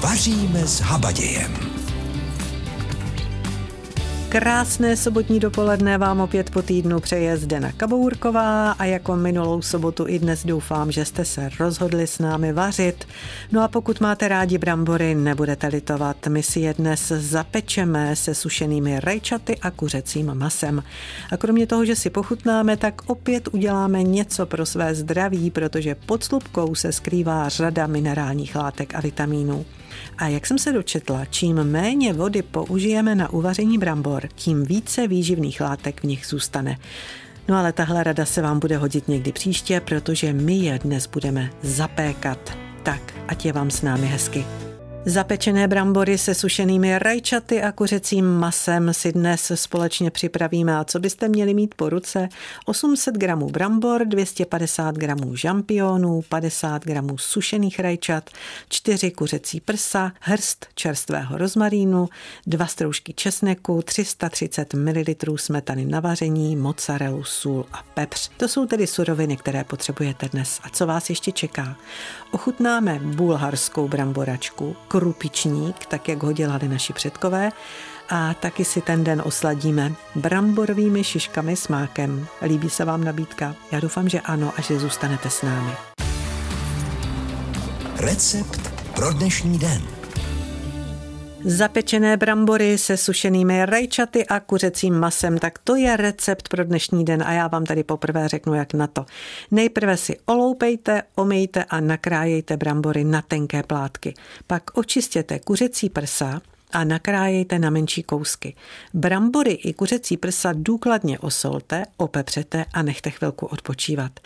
Vaříme s habadějem. Krásné sobotní dopoledne vám opět po týdnu přeje Zdena Kabourková a jako minulou sobotu i dnes doufám, že jste se rozhodli s námi vařit. No a pokud máte rádi brambory, nebudete litovat. My si je dnes zapečeme se sušenými rajčaty a kuřecím masem. A kromě toho, že si pochutnáme, tak opět uděláme něco pro své zdraví, protože pod slupkou se skrývá řada minerálních látek a vitamínů. A jak jsem se dočetla, čím méně vody použijeme na uvaření brambor, tím více výživných látek v nich zůstane. No ale tahle rada se vám bude hodit někdy příště, protože my je dnes budeme zapékat. Tak, ať je vám s námi hezky. Zapečené brambory se sušenými rajčaty a kuřecím masem si dnes společně připravíme. A co byste měli mít po ruce? 800 gramů brambor, 250 gramů žampionů, 50 gramů sušených rajčat, 4 kuřecí prsa, hrst čerstvého rozmarínu, 2 stroužky česneku, 330 ml smetany na vaření, mozzarellu, sůl a pepř. To jsou tedy suroviny, které potřebujete dnes. A co vás ještě čeká? Ochutnáme bulharskou bramboračku, krupičník, tak jak ho dělali naši předkové, a taky si ten den osladíme bramborovými šiškami s mákem. Líbí se vám nabídka? Já doufám, že ano a že zůstanete s námi. Recept pro dnešní den. Zapečené brambory se sušenými rajčaty a kuřecím masem, tak to je recept pro dnešní den a já vám tady poprvé řeknu, jak na to. Nejprve si oloupejte, omejte a nakrájejte brambory na tenké plátky. Pak očistěte kuřecí prsa, a nakrájejte na menší kousky. Brambory i kuřecí prsa důkladně osolte, opepřete a nechte chvilku odpočívat.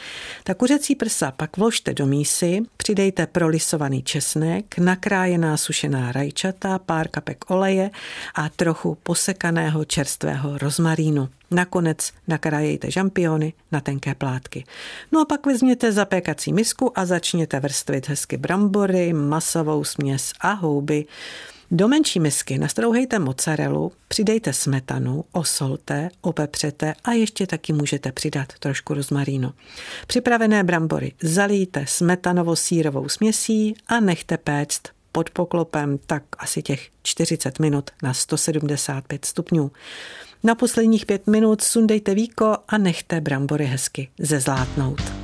Ta kuřecí prsa pak vložte do mísy, přidejte prolisovaný česnek, nakrájená sušená rajčata, pár kapek oleje a trochu posekaného čerstvého rozmarínu. Nakonec nakrájejte žampiony na tenké plátky. No a pak vezměte zapékací misku a začněte vrstvit hezky brambory, masovou směs a houby. Do menší misky nastrouhejte mozzarellu, přidejte smetanu, osolte, opepřete a ještě taky můžete přidat trošku rozmarínu. Připravené brambory zalijte smetanovo-sírovou směsí a nechte péct pod poklopem tak asi těch 40 minut na 175 stupňů. Na posledních pět minut sundejte víko a nechte brambory hezky zezlátnout.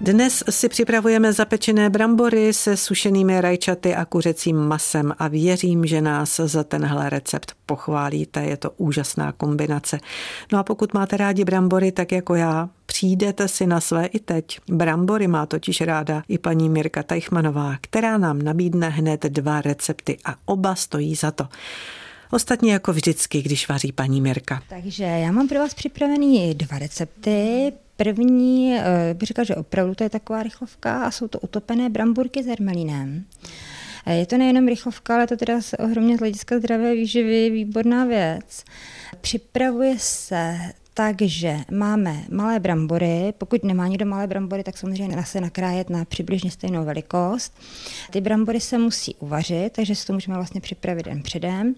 Dnes si připravujeme zapečené brambory se sušenými rajčaty a kuřecím masem a věřím, že nás za tenhle recept pochválíte. Je to úžasná kombinace. No a pokud máte rádi brambory, tak jako já, přijdete si na své i teď. Brambory má totiž ráda i paní Mirka Tajchmanová, která nám nabídne hned dva recepty a oba stojí za to. Ostatně jako vždycky, když vaří paní Mirka. Takže já mám pro vás připravený dva recepty. První, eh, bych řekla, že opravdu to je taková rychlovka a jsou to utopené bramburky s hermelínem. Eh, je to nejenom rychlovka, ale to teda se ohromně z hlediska zdravé výživy výborná věc. Připravuje se takže máme malé brambory. Pokud nemá někdo malé brambory, tak samozřejmě se nakrájet na přibližně stejnou velikost. Ty brambory se musí uvařit, takže si to můžeme vlastně připravit den předem.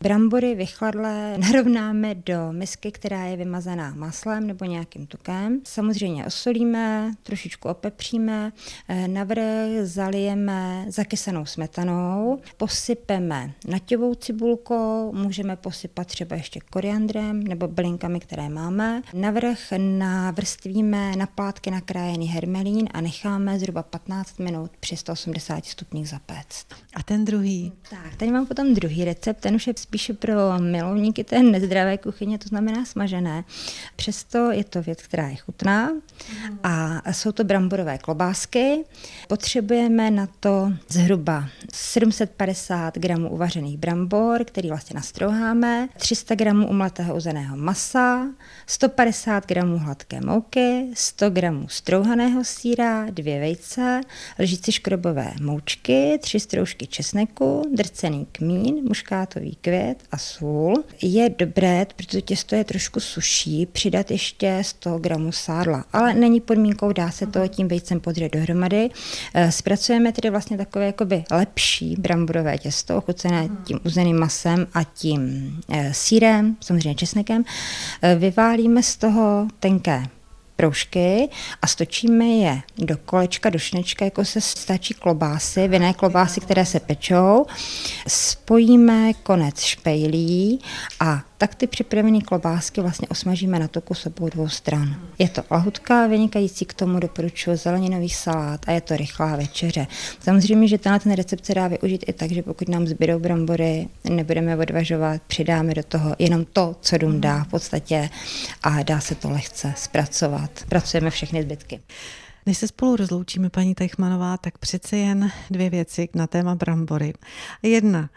Brambory vychladlé narovnáme do misky, která je vymazaná maslem nebo nějakým tukem. Samozřejmě osolíme, trošičku opepříme, eh, navrch zalijeme zakysanou smetanou, posypeme naťovou cibulkou, můžeme posypat třeba ještě koriandrem nebo bylinkami, které máme. Navrch navrstvíme na plátky nakrájený hermelín a necháme zhruba 15 minut při 180 stupních zapéct. A ten druhý? Tak, tady mám potom druhý recept, ten už je spíše pro milovníky té nezdravé kuchyně, to znamená smažené. Přesto je to věc, která je chutná a jsou to bramborové klobásky. Potřebujeme na to zhruba 750 gramů uvařených brambor, který vlastně nastrouháme, 300 gramů umletého uzeného masa, 150 gramů hladké mouky, 100 gramů strouhaného síra, dvě vejce, lžíci škrobové moučky, tři stroužky česneku, drcený kmín, muškátový květ a sůl. Je dobré, protože těsto je trošku suší, přidat ještě 100 gramů sádla, ale není podmínkou, dá se to tím vejcem podřet dohromady. Eh, zpracujeme tedy vlastně takové jakoby lepší bramborové těsto, ochucené tím uzeným masem a tím eh, sírem, samozřejmě česnekem. Eh, vyválíme z toho tenké proužky a stočíme je do kolečka, do šnečka, jako se stačí klobásy, vinné klobásy, které se pečou. Spojíme konec špejlí a tak ty připravené klobásky vlastně osmažíme na toku s obou dvou stran. Je to lahutka vynikající k tomu doporučuji zeleninový salát a je to rychlá večeře. Samozřejmě, že tenhle ten recept se dá využít i tak, že pokud nám zbydou brambory, nebudeme odvažovat, přidáme do toho jenom to, co dům dá v podstatě a dá se to lehce zpracovat. Pracujeme všechny zbytky. Než se spolu rozloučíme, paní Teichmanová, tak přece jen dvě věci na téma brambory. Jedna,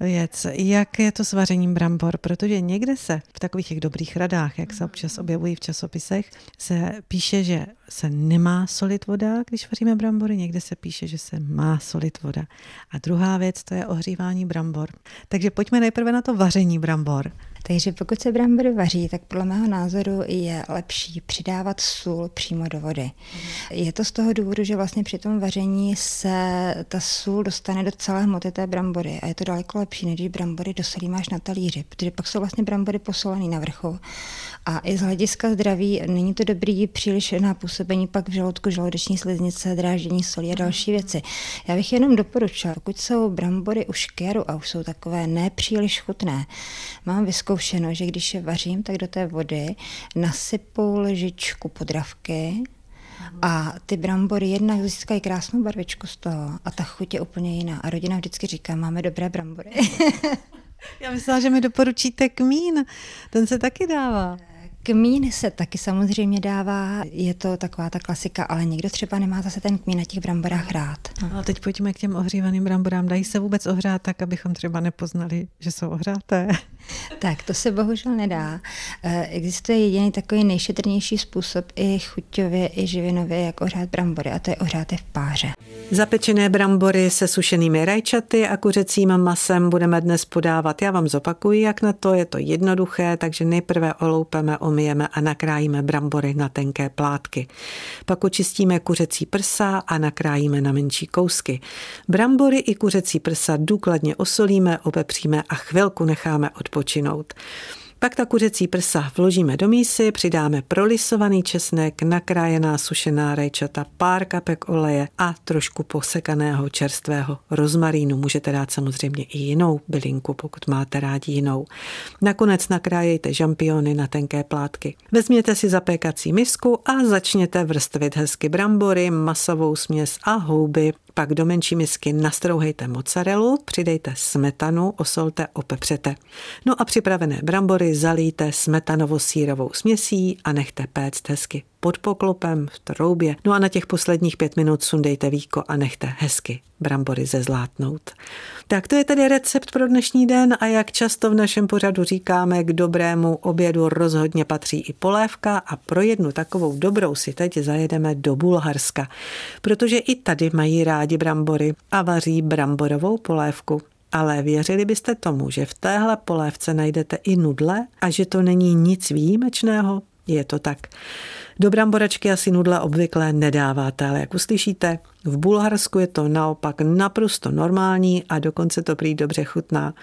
věc, jak je to s vařením brambor, protože někde se v takových těch dobrých radách, jak se občas objevují v časopisech, se píše, že se nemá solit voda, když vaříme brambory, někde se píše, že se má solit voda. A druhá věc, to je ohřívání brambor. Takže pojďme nejprve na to vaření brambor. Takže pokud se brambory vaří, tak podle mého názoru je lepší přidávat sůl přímo do vody. Mm. Je to z toho důvodu, že vlastně při tom vaření se ta sůl dostane do celé hmoty té brambory a je to daleko lepší, než když brambory dosolí máš na talíři, protože pak jsou vlastně brambory posolený na vrchu. A i z hlediska zdraví není to dobrý příliš na působení pak v žaludku, žaludeční sliznice, dráždění solí a další věci. Já bych jenom doporučila, pokud jsou brambory už kéru a už jsou takové nepříliš chutné, mám vyzkoušeno, že když je vařím, tak do té vody nasypu lžičku podravky, a ty brambory jednak získají krásnou barvičku z toho a ta chuť je úplně jiná. A rodina vždycky říká, máme dobré brambory. Já myslela, že mi doporučíte kmín. Ten se taky dává. Kmín se taky samozřejmě dává, je to taková ta klasika, ale někdo třeba nemá zase ten kmín na těch bramborách rád. No. A teď pojďme k těm ohřívaným bramborám. Dají se vůbec ohřát tak, abychom třeba nepoznali, že jsou ohřáté? Tak, to se bohužel nedá. Eh, existuje jediný takový nejšetrnější způsob i chuťově, i živinově, jak ohřát brambory, a to je ohřát je v páře. Zapečené brambory se sušenými rajčaty a kuřecím masem budeme dnes podávat. Já vám zopakuji, jak na to je to jednoduché, takže nejprve oloupeme, omijeme a nakrájíme brambory na tenké plátky. Pak očistíme kuřecí prsa a nakrájíme na menší kousky. Brambory i kuřecí prsa důkladně osolíme, opepříme a chvilku necháme odpočinout. Pak ta kuřecí prsa vložíme do mísy, přidáme prolisovaný česnek, nakrájená sušená rajčata, pár kapek oleje a trošku posekaného čerstvého rozmarínu. Můžete dát samozřejmě i jinou bylinku, pokud máte rádi jinou. Nakonec nakrájejte žampiony na tenké plátky. Vezměte si zapékací misku a začněte vrstvit hezky brambory, masovou směs a houby pak do menší misky nastrouhejte mozzarellu, přidejte smetanu, osolte, opepřete. No a připravené brambory zalijte smetanovo-sírovou směsí a nechte péct hezky pod poklopem v troubě. No a na těch posledních pět minut sundejte víko a nechte hezky brambory zezlátnout. Tak to je tedy recept pro dnešní den a jak často v našem pořadu říkáme, k dobrému obědu rozhodně patří i polévka a pro jednu takovou dobrou si teď zajedeme do Bulharska, protože i tady mají rádi brambory a vaří bramborovou polévku. Ale věřili byste tomu, že v téhle polévce najdete i nudle a že to není nic výjimečného? Je to tak. Do bramboračky asi nudle obvykle nedáváte, ale jak uslyšíte, v Bulharsku je to naopak naprosto normální a dokonce to prý dobře chutná.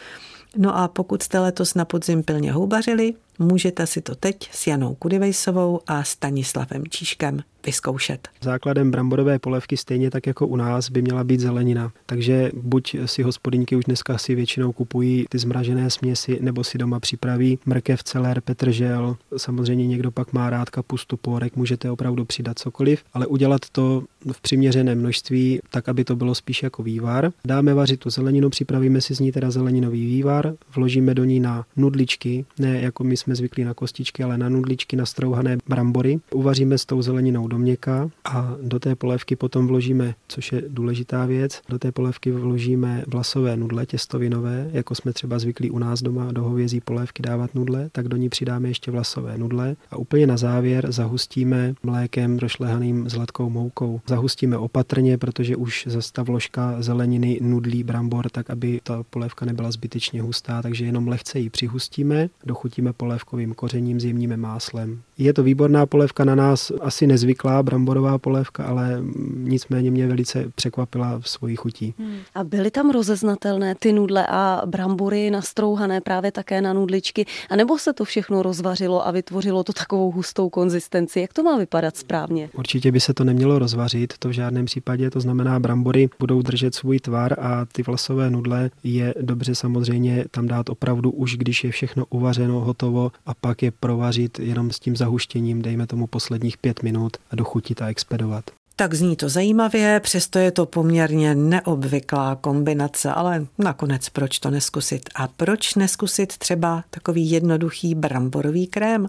No a pokud jste letos na podzim pilně houbařili, můžete si to teď s Janou Kudivejsovou a Stanislavem Číškem vyzkoušet. Základem bramborové polévky stejně tak jako u nás by měla být zelenina. Takže buď si hospodinky už dneska si většinou kupují ty zmražené směsi, nebo si doma připraví mrkev, celer, petržel. Samozřejmě někdo pak má rád kapustu, porek, můžete opravdu přidat cokoliv, ale udělat to v přiměřeném množství, tak aby to bylo spíš jako vývar. Dáme vařit tu zeleninu, připravíme si z ní teda zeleninový vývar, vložíme do ní na nudličky, ne jako my jsme zvyklí na kostičky, ale na nudličky nastrouhané brambory. Uvaříme s tou zeleninou do měka a do té polévky potom vložíme, což je důležitá věc, do té polévky vložíme vlasové nudle těstovinové, jako jsme třeba zvyklí u nás doma do hovězí polévky dávat nudle, tak do ní přidáme ještě vlasové nudle a úplně na závěr zahustíme mlékem rošlehaným zlatkou moukou. Zahustíme opatrně, protože už zase ta vložka zeleniny nudlí brambor, tak aby ta polévka nebyla zbytečně hustá, takže jenom lehce ji přihustíme, dochutíme polévkovým kořením s jemným máslem Je to výborná polévka na nás, asi nezvyklá bramborová polévka, ale nicméně mě velice překvapila v svojí chutí. Hmm. A byly tam rozeznatelné ty nudle a brambory nastrouhané právě také na nudličky, a nebo se to všechno rozvařilo a vytvořilo to takovou hustou konzistenci? Jak to má vypadat správně? Určitě by se to nemělo rozvařit, to v žádném případě, to znamená brambory budou držet svůj tvar a ty vlasové nudle je dobře samozřejmě tam dát opravdu už, když je všechno uvařeno, hotovo a pak je provařit jenom s tím zahuštěním, dejme tomu posledních pět minut a dochutit a expedovat. Tak zní to zajímavě, přesto je to poměrně neobvyklá kombinace, ale nakonec proč to neskusit? A proč neskusit třeba takový jednoduchý bramborový krém?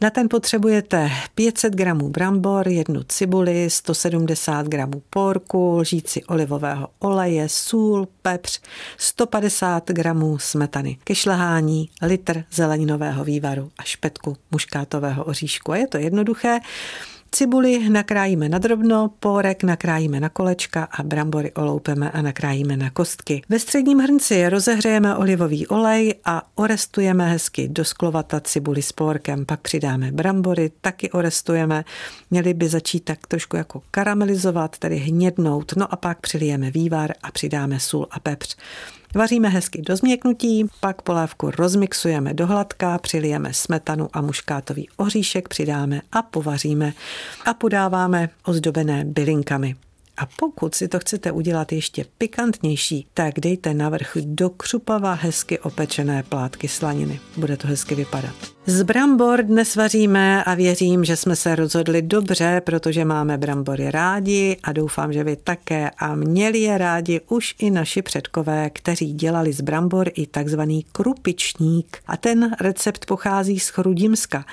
Na ten potřebujete 500 gramů brambor, jednu cibuli, 170 gramů porku, lžíci olivového oleje, sůl, pepř, 150 gramů smetany ke šlehání, litr zeleninového vývaru a špetku muškátového oříšku. A je to jednoduché. Cibuli nakrájíme na drobno, pórek nakrájíme na kolečka a brambory oloupeme a nakrájíme na kostky. Ve středním hrnci rozehřejeme olivový olej a orestujeme hezky do sklovata cibuli s pórkem. Pak přidáme brambory, taky orestujeme. Měli by začít tak trošku jako karamelizovat, tedy hnědnout. No a pak přilijeme vývar a přidáme sůl a pepř. Vaříme hezky do změknutí, pak polévku rozmixujeme do hladka, přilijeme smetanu a muškátový oříšek, přidáme a povaříme a podáváme ozdobené bylinkami. A pokud si to chcete udělat ještě pikantnější, tak dejte navrch do křupava hezky opečené plátky slaniny. Bude to hezky vypadat. Z brambor dnes vaříme a věřím, že jsme se rozhodli dobře, protože máme brambory rádi a doufám, že vy také a měli je rádi už i naši předkové, kteří dělali z brambor i takzvaný krupičník. A ten recept pochází z Chrudimska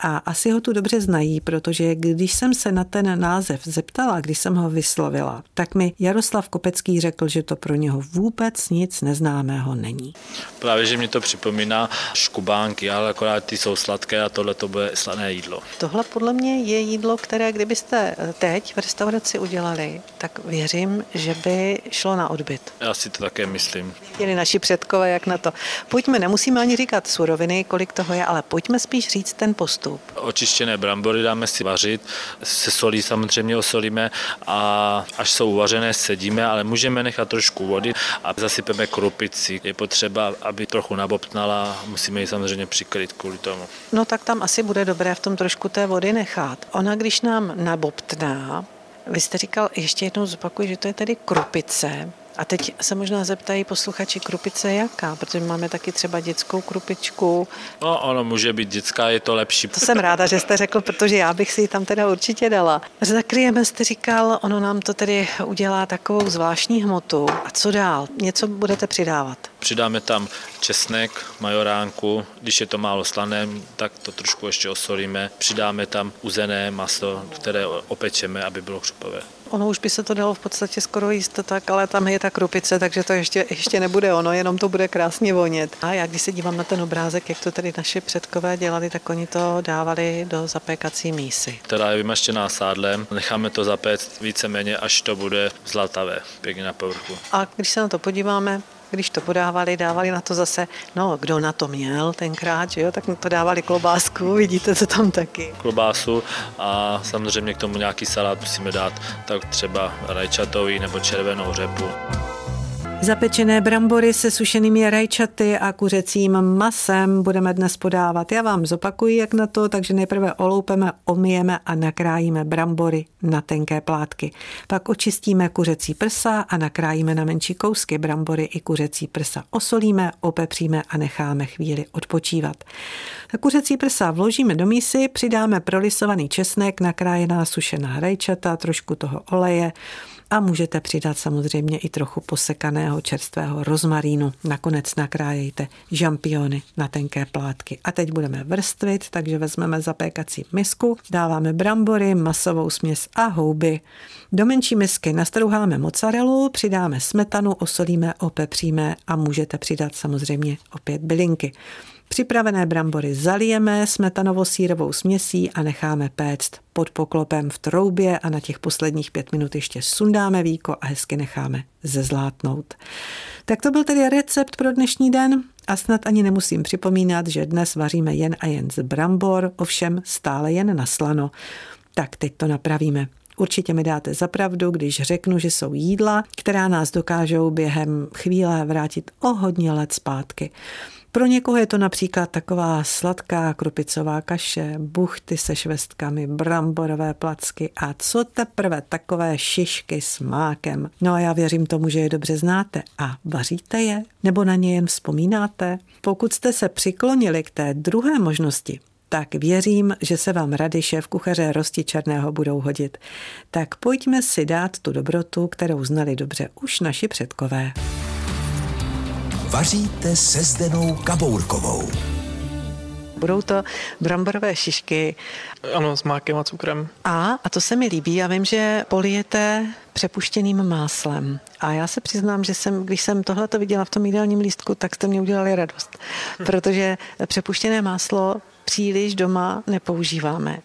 a asi ho tu dobře znají, protože když jsem se na ten název zeptala, když jsem ho vyslovila, tak mi Jaroslav Kopecký řekl, že to pro něho vůbec nic neznámého není. Právě, že mi to připomíná škubánky, ale akorát ty jsou sladké a tohle to bude slané jídlo. Tohle podle mě je jídlo, které kdybyste teď v restauraci udělali, tak věřím, že by šlo na odbyt. Já si to také myslím. Měli naši předkové, jak na to. Pojďme, nemusíme ani říkat suroviny, kolik toho je, ale pojďme spíš říct ten postup. Očištěné brambory dáme si vařit, se solí samozřejmě osolíme a až jsou uvařené, sedíme, ale můžeme nechat trošku vody a zasypeme krupici. Je potřeba, aby trochu nabobtnala, musíme ji samozřejmě přikryt kvůli tomu. No tak tam asi bude dobré v tom trošku té vody nechat. Ona, když nám nabobtná, vy jste říkal, ještě jednou zopakuju, že to je tedy krupice. A teď se možná zeptají posluchači, krupice jaká, protože máme taky třeba dětskou krupičku. No, ono může být dětská, je to lepší. To jsem ráda, že jste řekl, protože já bych si ji tam teda určitě dala. Zakryjeme, jste říkal, ono nám to tedy udělá takovou zvláštní hmotu. A co dál? Něco budete přidávat? Přidáme tam česnek, majoránku, když je to málo slané, tak to trošku ještě osolíme. Přidáme tam uzené maso, které opečeme, aby bylo křupové. Ono už by se to dalo v podstatě skoro jíst tak, ale tam je ta krupice, takže to ještě, ještě nebude ono, jenom to bude krásně vonět. A já když se dívám na ten obrázek, jak to tady naši předkové dělali, tak oni to dávali do zapékací mísy. Která je vymaštěná sádlem, necháme to zapéct víceméně, až to bude zlatavé, pěkně na povrchu. A když se na to podíváme, když to podávali, dávali na to zase, no kdo na to měl tenkrát, že jo, tak to dávali klobásku, vidíte to tam taky. Klobásu a samozřejmě k tomu nějaký salát musíme dát, tak třeba rajčatový nebo červenou řepu. Zapečené brambory se sušenými rajčaty a kuřecím masem budeme dnes podávat. Já vám zopakuji, jak na to, takže nejprve oloupeme, omijeme a nakrájíme brambory na tenké plátky. Pak očistíme kuřecí prsa a nakrájíme na menší kousky brambory i kuřecí prsa. Osolíme, opepříme a necháme chvíli odpočívat. Kuřecí prsa vložíme do mísy, přidáme prolisovaný česnek, nakrájená sušená rajčata, trošku toho oleje, a můžete přidat samozřejmě i trochu posekaného čerstvého rozmarínu. Nakonec nakrájejte žampiony na tenké plátky. A teď budeme vrstvit, takže vezmeme zapékací misku, dáváme brambory, masovou směs a houby. Do menší misky nastrouháme mozzarellu, přidáme smetanu, osolíme, opepříme a můžete přidat samozřejmě opět bylinky. Připravené brambory zalijeme smetanovo-sírovou směsí a necháme péct pod poklopem v troubě a na těch posledních pět minut ještě sundáme víko a hezky necháme zezlátnout. Tak to byl tedy recept pro dnešní den. A snad ani nemusím připomínat, že dnes vaříme jen a jen z brambor, ovšem stále jen na slano. Tak teď to napravíme. Určitě mi dáte zapravdu, když řeknu, že jsou jídla, která nás dokážou během chvíle vrátit o hodně let zpátky. Pro někoho je to například taková sladká krupicová kaše, buchty se švestkami, bramborové placky a co teprve takové šišky s mákem. No a já věřím tomu, že je dobře znáte. A vaříte je? Nebo na ně jen vzpomínáte? Pokud jste se přiklonili k té druhé možnosti, tak věřím, že se vám rady šéf kuchaře Rosti Černého budou hodit. Tak pojďme si dát tu dobrotu, kterou znali dobře už naši předkové. Vaříte se Zdenou Kabourkovou. Budou to bramborové šišky. Ano, s mákem a cukrem. A, a to se mi líbí, já vím, že polijete přepuštěným máslem. A já se přiznám, že jsem, když jsem tohle to viděla v tom jídelním lístku, tak jste mě udělali radost. Protože přepuštěné máslo příliš doma nepoužíváme.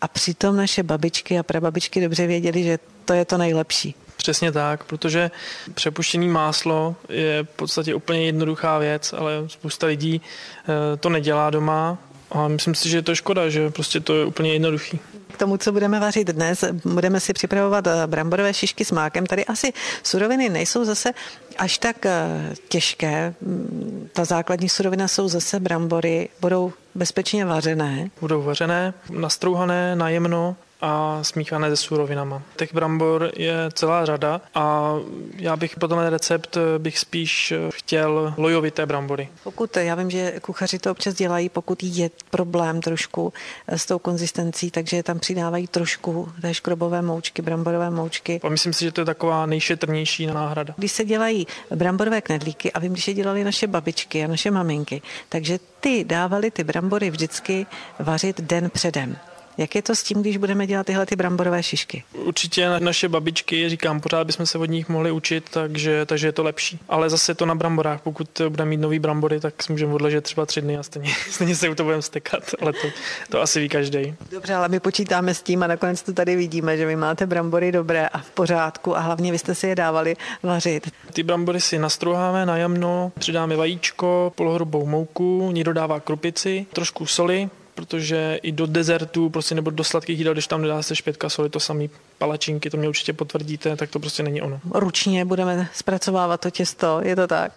A přitom naše babičky a prababičky dobře věděli, že to je to nejlepší. Přesně tak, protože přepuštěný máslo je v podstatě úplně jednoduchá věc, ale spousta lidí eh, to nedělá doma a myslím si, že je to škoda, že prostě to je úplně jednoduchý. K tomu, co budeme vařit dnes, budeme si připravovat eh, bramborové šišky s mákem. Tady asi suroviny nejsou zase až tak eh, těžké. Mm, ta základní surovina jsou zase brambory, budou bezpečně vařené. Budou vařené, nastrouhané, najemno, a smíchané se surovinama. Těch brambor je celá řada a já bych pro tenhle recept bych spíš chtěl lojovité brambory. Pokud, já vím, že kuchaři to občas dělají, pokud je problém trošku s tou konzistencí, takže tam přidávají trošku té škrobové moučky, bramborové moučky. A myslím si, že to je taková nejšetrnější náhrada. Když se dělají bramborové knedlíky, a vím, když je dělali naše babičky a naše maminky, takže ty dávali ty brambory vždycky vařit den předem. Jak je to s tím, když budeme dělat tyhle ty bramborové šišky? Určitě naše babičky, říkám, pořád bychom se od nich mohli učit, takže, takže je to lepší. Ale zase to na bramborách, pokud budeme mít nový brambory, tak si můžeme odležet třeba tři dny a stejně, stejně se u toho budeme stekat, ale to, to asi ví každý. Dobře, ale my počítáme s tím a nakonec to tady vidíme, že vy máte brambory dobré a v pořádku a hlavně vy jste si je dávali vařit. Ty brambory si nastrouháme na jamno, přidáme vajíčko, polohrubou mouku, někdo dává krupici, trošku soli, protože i do dezertu prostě nebo do sladkých jídel, když tam nedá se špětka soli, to samý palačinky, to mě určitě potvrdíte, tak to prostě není ono. Ručně budeme zpracovávat to těsto, je to tak?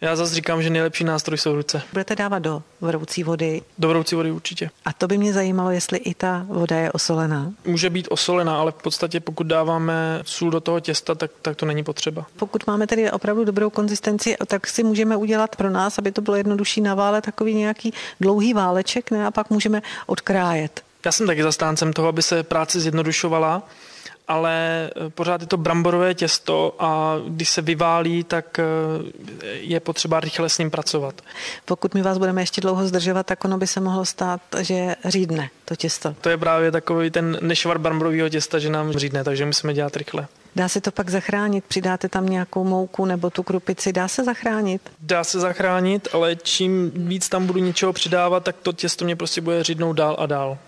Já zase říkám, že nejlepší nástroj jsou ruce. Budete dávat do vroucí vody? Do vroucí vody určitě. A to by mě zajímalo, jestli i ta voda je osolená. Může být osolená, ale v podstatě pokud dáváme sůl do toho těsta, tak, tak to není potřeba. Pokud máme tedy opravdu dobrou konzistenci, tak si můžeme udělat pro nás, aby to bylo jednodušší na vále, takový nějaký dlouhý váleček, ne? A pak můžeme odkrájet. Já jsem taky zastáncem toho, aby se práce zjednodušovala ale eh, pořád je to bramborové těsto a když se vyválí, tak eh, je potřeba rychle s ním pracovat. Pokud my vás budeme ještě dlouho zdržovat, tak ono by se mohlo stát, že řídne to těsto. To je právě takový ten nešvar bramborového těsta, že nám řídne, takže musíme dělat rychle. Dá se to pak zachránit? Přidáte tam nějakou mouku nebo tu krupici? Dá se zachránit? Dá se zachránit, ale čím víc tam budu něčeho přidávat, tak to těsto mě prostě bude řídnout dál a dál.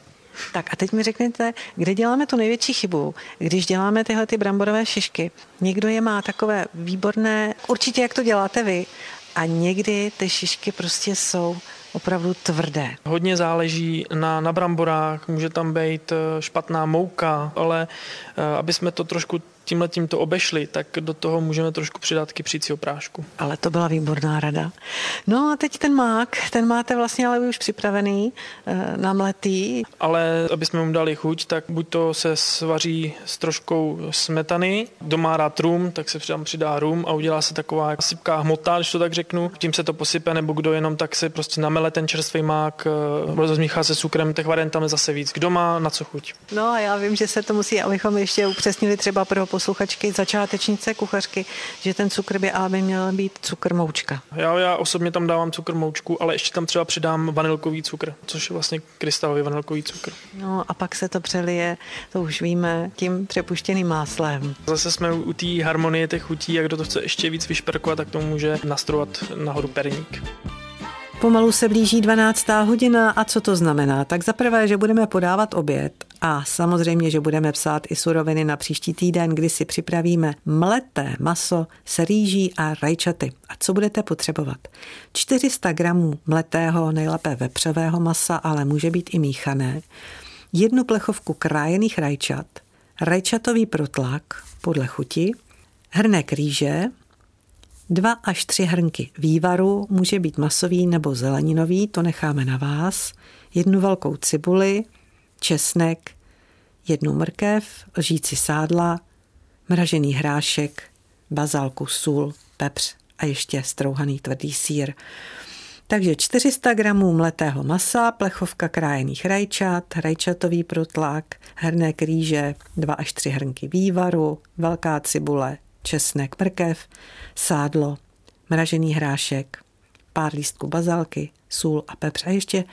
Tak a teď mi řekněte, kde děláme tu největší chybu, když děláme tyhle ty bramborové šišky. Někdo je má takové výborné, určitě jak to děláte vy, a někdy ty šišky prostě jsou opravdu tvrdé. Hodně záleží na, na bramborách, může tam být eh, špatná mouka, ale eh, aby jsme to trošku tímhle tím to obešli, tak do toho můžeme trošku přidat kypřícího prášku. Ale to byla výborná rada. No a teď ten mák, ten máte vlastně ale už připravený, eh, namletý. Ale aby jsme mu dali chuť, tak buď to se svaří s troškou smetany, kdo má rád rum, tak se přidám přidá rum a udělá se taková sypká hmota, když to tak řeknu. Tím se to posype, nebo kdo jenom tak se prostě namele ten čerstvý mák, eh, rozmíchá se cukrem, těch variant tam je zase víc. Kdo má na co chuť. No a já vím, že se to musí, abychom ještě upřesnili třeba pro posluchačky, začátečnice, kuchařky, že ten cukr by ale by měl být cukr moučka. Já, já osobně tam dávám cukr moučku, ale ještě tam třeba přidám vanilkový cukr, což je vlastně krystalový vanilkový cukr. No a pak se to přelije, to už víme, tím přepuštěným máslem. Zase jsme u té harmonie těch chutí a kdo to chce ještě víc vyšperkovat, tak to může nastrovat nahoru perník. Pomalu se blíží 12. hodina a co to znamená? Tak za prvé, že budeme podávat oběd a samozřejmě, že budeme psát i suroviny na příští týden, kdy si připravíme mleté maso s rýží a rajčaty. A co budete potřebovat? 400 gramů mletého, nejlépe vepřového masa, ale může být i míchané. Jednu plechovku krájených rajčat, rajčatový protlak podle chuti, hrnek rýže, Dva až tři hrnky vývaru, může být masový nebo zeleninový, to necháme na vás. Jednu velkou cibuli, česnek, jednu mrkev, lžíci sádla, mražený hrášek, bazalku, sůl, pepř a ještě strouhaný tvrdý sír. Takže 400 gramů mletého masa, plechovka krájených rajčat, rajčatový protlak, hrnek rýže, 2 až 3 hrnky vývaru, velká cibule, česnek, mrkev, sádlo, mražený hrášek, pár lístků bazalky, sůl a pepř a ještě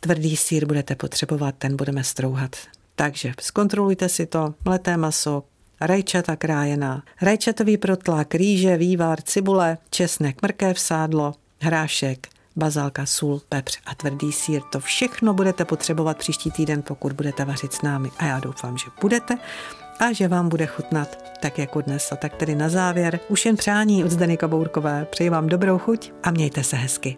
tvrdý sír budete potřebovat, ten budeme strouhat. Takže zkontrolujte si to, mleté maso, rajčata krájená, rajčatový protlak, rýže, vývar, cibule, česnek, mrkev, sádlo, hrášek, bazalka, sůl, pepř a tvrdý sír. To všechno budete potřebovat příští týden, pokud budete vařit s námi. A já doufám, že budete a že vám bude chutnat tak jako dnes. A tak tedy na závěr už jen přání od Zdeny Kabourkové. Přeji vám dobrou chuť a mějte se hezky.